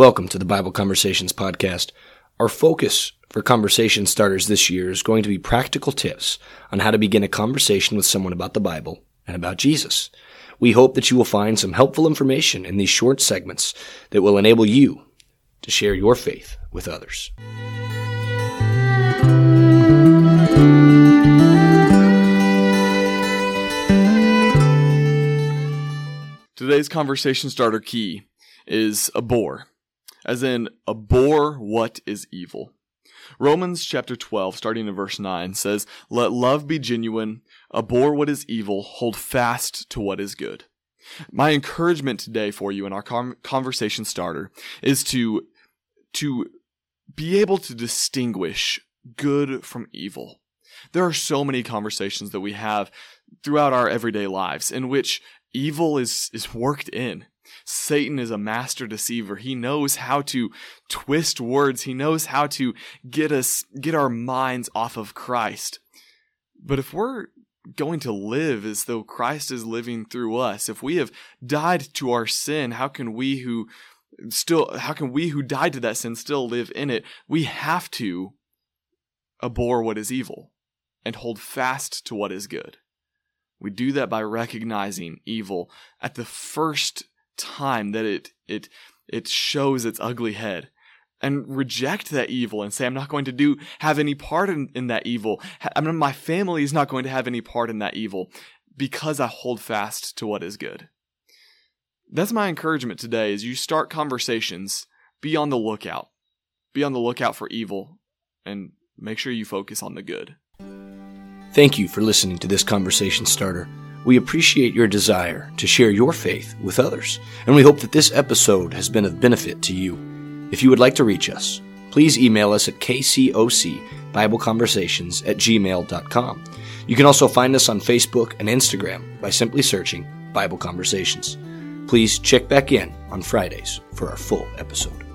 Welcome to the Bible Conversations Podcast. Our focus for conversation starters this year is going to be practical tips on how to begin a conversation with someone about the Bible and about Jesus. We hope that you will find some helpful information in these short segments that will enable you to share your faith with others. Today's conversation starter key is abhor as in abhor what is evil. Romans chapter 12, starting in verse 9, says, Let love be genuine, abhor what is evil, hold fast to what is good. My encouragement today for you in our conversation starter is to, to be able to distinguish good from evil. There are so many conversations that we have throughout our everyday lives in which evil is, is worked in. Satan is a master deceiver. He knows how to twist words. He knows how to get us, get our minds off of Christ. But if we're going to live as though Christ is living through us, if we have died to our sin, how can we who still, how can we who died to that sin still live in it? We have to abhor what is evil and hold fast to what is good. We do that by recognizing evil at the first time that it it it shows its ugly head and reject that evil and say i'm not going to do have any part in, in that evil. I mean my family is not going to have any part in that evil because i hold fast to what is good. That's my encouragement today as you start conversations be on the lookout. Be on the lookout for evil and make sure you focus on the good thank you for listening to this conversation starter we appreciate your desire to share your faith with others, and we hope that this episode has been of benefit to you. If you would like to reach us, please email us at kcocbibleconversations at gmail.com. You can also find us on Facebook and Instagram by simply searching Bible Conversations. Please check back in on Fridays for our full episode.